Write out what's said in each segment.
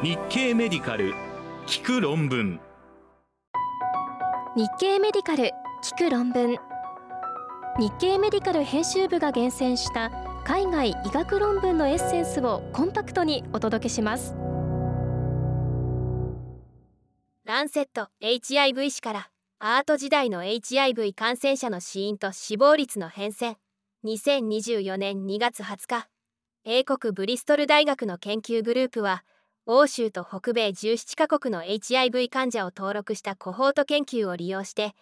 日経メディカル聞く論文。日経メディカル聞く論文。日経メディカル編集部が厳選した海外医学論文のエッセンスをコンパクトにお届けします。ランセット HIV 誌からアート時代の HIV 感染者の死因と死亡率の変遷。2024年2月20日英国ブリストル大学の研究グループは欧州と北米17カ国の HIV 患者を登録したコホート研究を利用して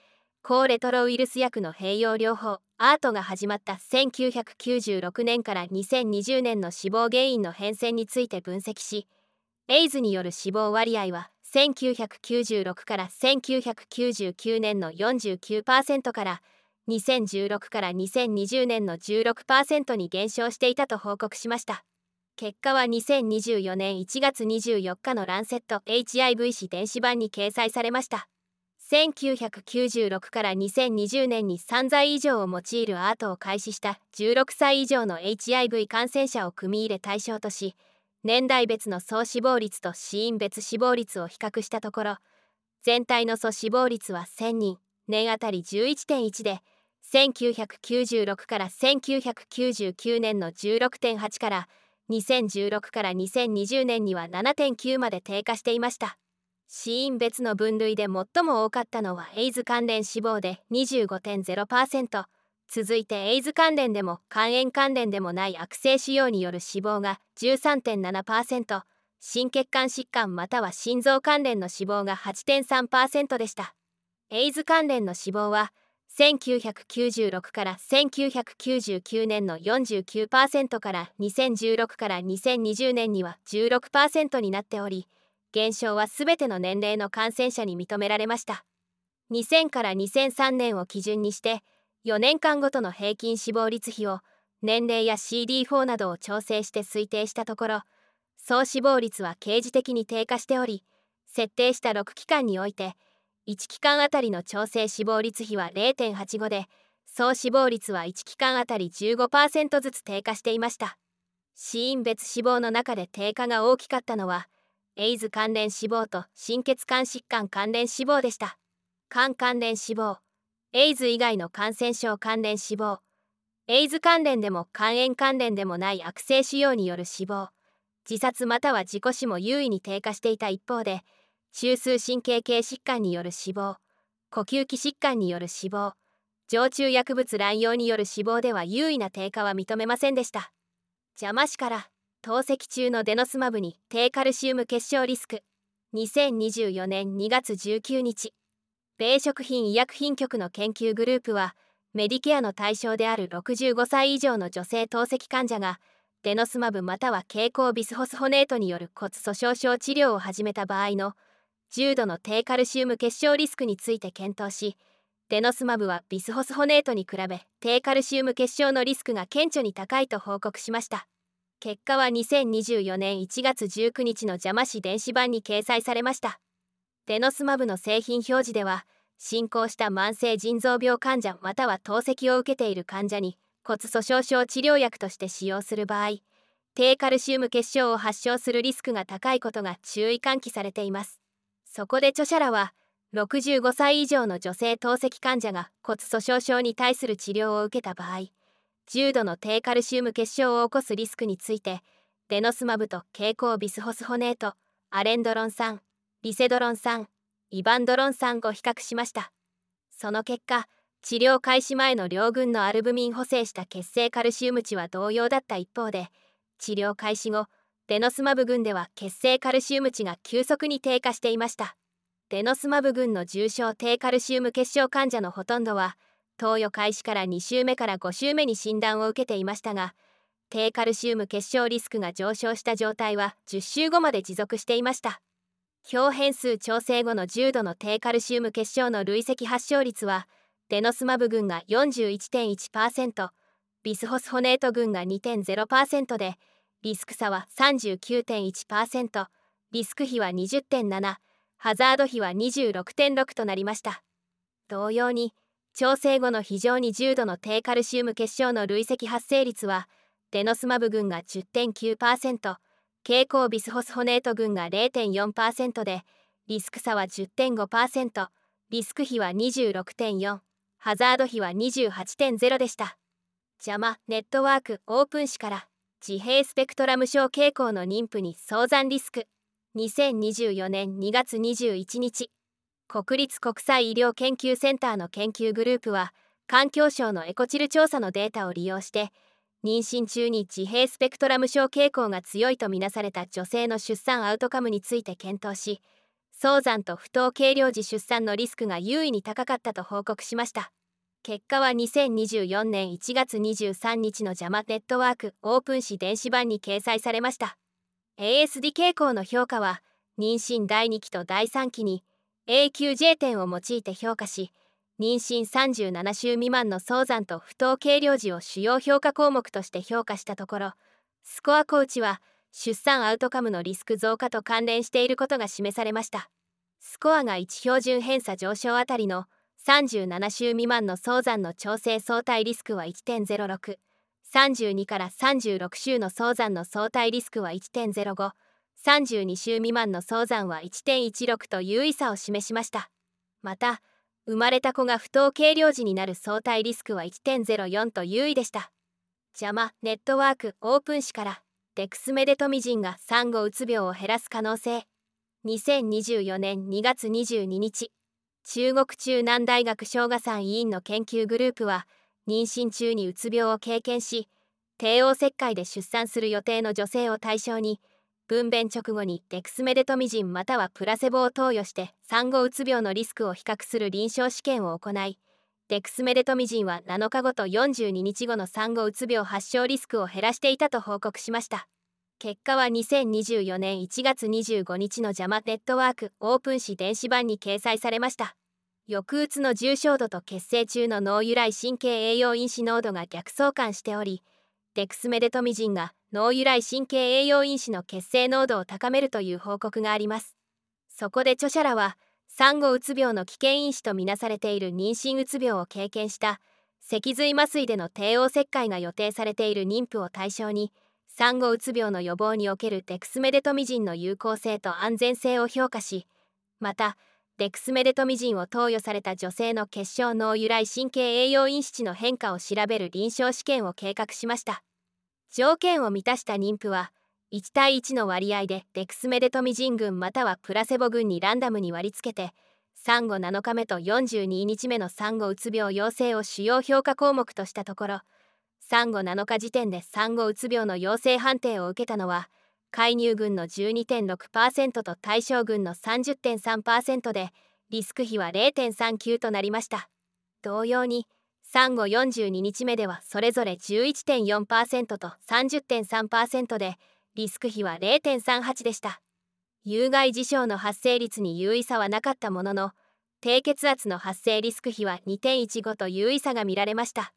抗レトロウイルス薬の併用療法アートが始まった1996年から2020年の死亡原因の変遷について分析しエイズによる死亡割合は1996から1999年の49%から2016から2020年の16%に減少していたと報告しました。結果は2024年1月24日のランセット HIV 誌電子版に掲載されました。1996から2020年に3剤以上を用いるアートを開始した16歳以上の HIV 感染者を組み入れ対象とし年代別の総死亡率と死因別死亡率を比較したところ全体の総死亡率は1000人年あたり11.1で1996から1999年の16.8から2016から2020年には7.9まで低下していました。死因別の分類で最も多かったのはエイズ関連死亡で25.0%続いてエイズ関連でも肝炎関連でもない悪性腫瘍による死亡が13.7%心血管疾患または心臓関連の死亡が8.3%でした。エイズ関連の死亡は1996から1999年の49%から2016から2020年には16%になっており減少は全ての年齢の感染者に認められました。2000から2003年を基準にして4年間ごとの平均死亡率比を年齢や CD4 などを調整して推定したところ総死亡率は刑事的に低下しており設定した6期間において1期間あたりの調整死亡率比は0.85で総死亡率は1期間あたり15%ずつ低下していました。死因別死亡の中で低下が大きかったのはエイズ関連死亡と心血管疾患関連死亡でした。肝関連死亡エイズ以外の感染症関連死亡エイズ関連でも肝炎関連でもない悪性腫瘍による死亡自殺または事故死も優位に低下していた一方で中枢神経系疾患による死亡呼吸器疾患による死亡常駐薬物乱用による死亡では優位な低下は認めませんでした。邪魔しから透析中のデノスマブに低カルシウム結晶リスク。2024年2月19日。米食品医薬品局の研究グループはメディケアの対象である65歳以上の女性透析患者がデノスマブまたは経口ビスホスホネートによる骨粗しょう症治療を始めた場合の重度の低カルシウム結晶リスクについて検討しデノスマブはビスホスホネートに比べ低カルシウム結晶のリスクが顕著に高いと報告しました。結果は2024年1月19日の邪魔市電子版に掲載されました。デノスマブの製品表示では進行した慢性腎臓病患者または透析を受けている患者に骨粗しょう症治療薬として使用する場合低カルシウム結晶を発症するリスクが高いことが注意喚起されています。そこで著者らは65歳以上の女性透析患者が骨粗しょう症に対する治療を受けた場合重度の低カルシウム結晶を起こすリスクについてデノスマブと経口ビスホスホネートアレンドロン酸リセドロン酸イバンドロン酸を比較しました。その結果治療開始前の両群のアルブミン補正した血清カルシウム値は同様だった一方で治療開始後デノスマブ群では血清カルシウム値が急速に低下していました。デノスマブ群の重症低カルシウム結晶患者のほとんどは投与開始から2週目から5週目に診断を受けていましたが低カルシウム結晶リスクが上昇した状態は10週後まで持続していました。表変数調整後の重度の低カルシウム結晶の累積発症率はデノスマブ群が41.1%ビスホスホネート群が2.0%でリスク差は39.1%リスク比は20.7ハザード比は26.6となりました。同様に調整後の非常に重度の低カルシウム結晶の累積発生率はデノスマブ群が10.9%蛍光ビスホスホネート群が0.4%でリスク差は10.5%リスク比は26.4ハザード比は28.0でした。邪魔ネットワークオープン誌から。自閉スペクトラム症傾向の妊婦に早産リスク。2024年2月21日。国立国際医療研究センターの研究グループは環境省のエコチル調査のデータを利用して妊娠中に自閉スペクトラム症傾向が強いとみなされた女性の出産アウトカムについて検討し早産と不当計量時出産のリスクが優位に高かったと報告しました。結果は2024年1月23日の JAMA ネットワークオープン誌電子版に掲載されました。ASD 傾向の評価は妊娠第2期と第3期に AQJ 点を用いて評価し妊娠37週未満の早産と不当計量時を主要評価項目として評価したところスコアコーチは出産アウトカムのリスク増加と関連していることが示されました。スコアが1標準偏差上昇あたりの37週未満の早産の調整相対リスクは1.06 32から36週の早産の相対リスクは1.05 32週未満の早産は1.16と優位差を示しました。また生まれた子が不当計量時になる相対リスクは1.04と優位でした。邪魔ネットワークオープン誌からデクスメデトミジンが産後うつ病を減らす可能性。2024年2月22日中国中南大学小賀さん委員の研究グループは妊娠中にうつ病を経験し帝王切開で出産する予定の女性を対象に分娩直後にデクスメデトミジンまたはプラセボを投与して産後うつ病のリスクを比較する臨床試験を行いデクスメデトミジンは7日後と42日後の産後うつ病発症リスクを減らしていたと報告しました。結果は2024年1月25日の JAMA ネットワークオープン誌電子版に掲載されました。抑うつの重症度と血清中の脳由来神経栄養因子濃度が逆相関しておりデクスメデトミジンが脳由来神経栄養因子の血清濃度を高めるという報告があります。そこで著者らは産後うつ病の危険因子とみなされている妊娠うつ病を経験した脊髄麻酔での帝王切開が予定されている妊婦を対象に産後うつ病の予防におけるデクスメデトミジンの有効性と安全性を評価しまたデクスメデトミジンを投与された女性の血小脳由来神経栄養因子値の変化を調べる臨床試験を計画しました。条件を満たした妊婦は1対1の割合でデクスメデトミジン群またはプラセボ群にランダムに割り付けて産後7日目と42日目の産後うつ病陽性を主要評価項目としたところ産後7日時点で産後うつ病の陽性判定を受けたのは介入群の12.6%と対象群の30.3%でリスク比は0.39となりました。同様に産後42日目ではそれぞれ11.4%と30.3%でリスク比は0.38でした。有害事象の発生率に優位差はなかったものの低血圧の発生リスク比は2.15と優位差が見られました。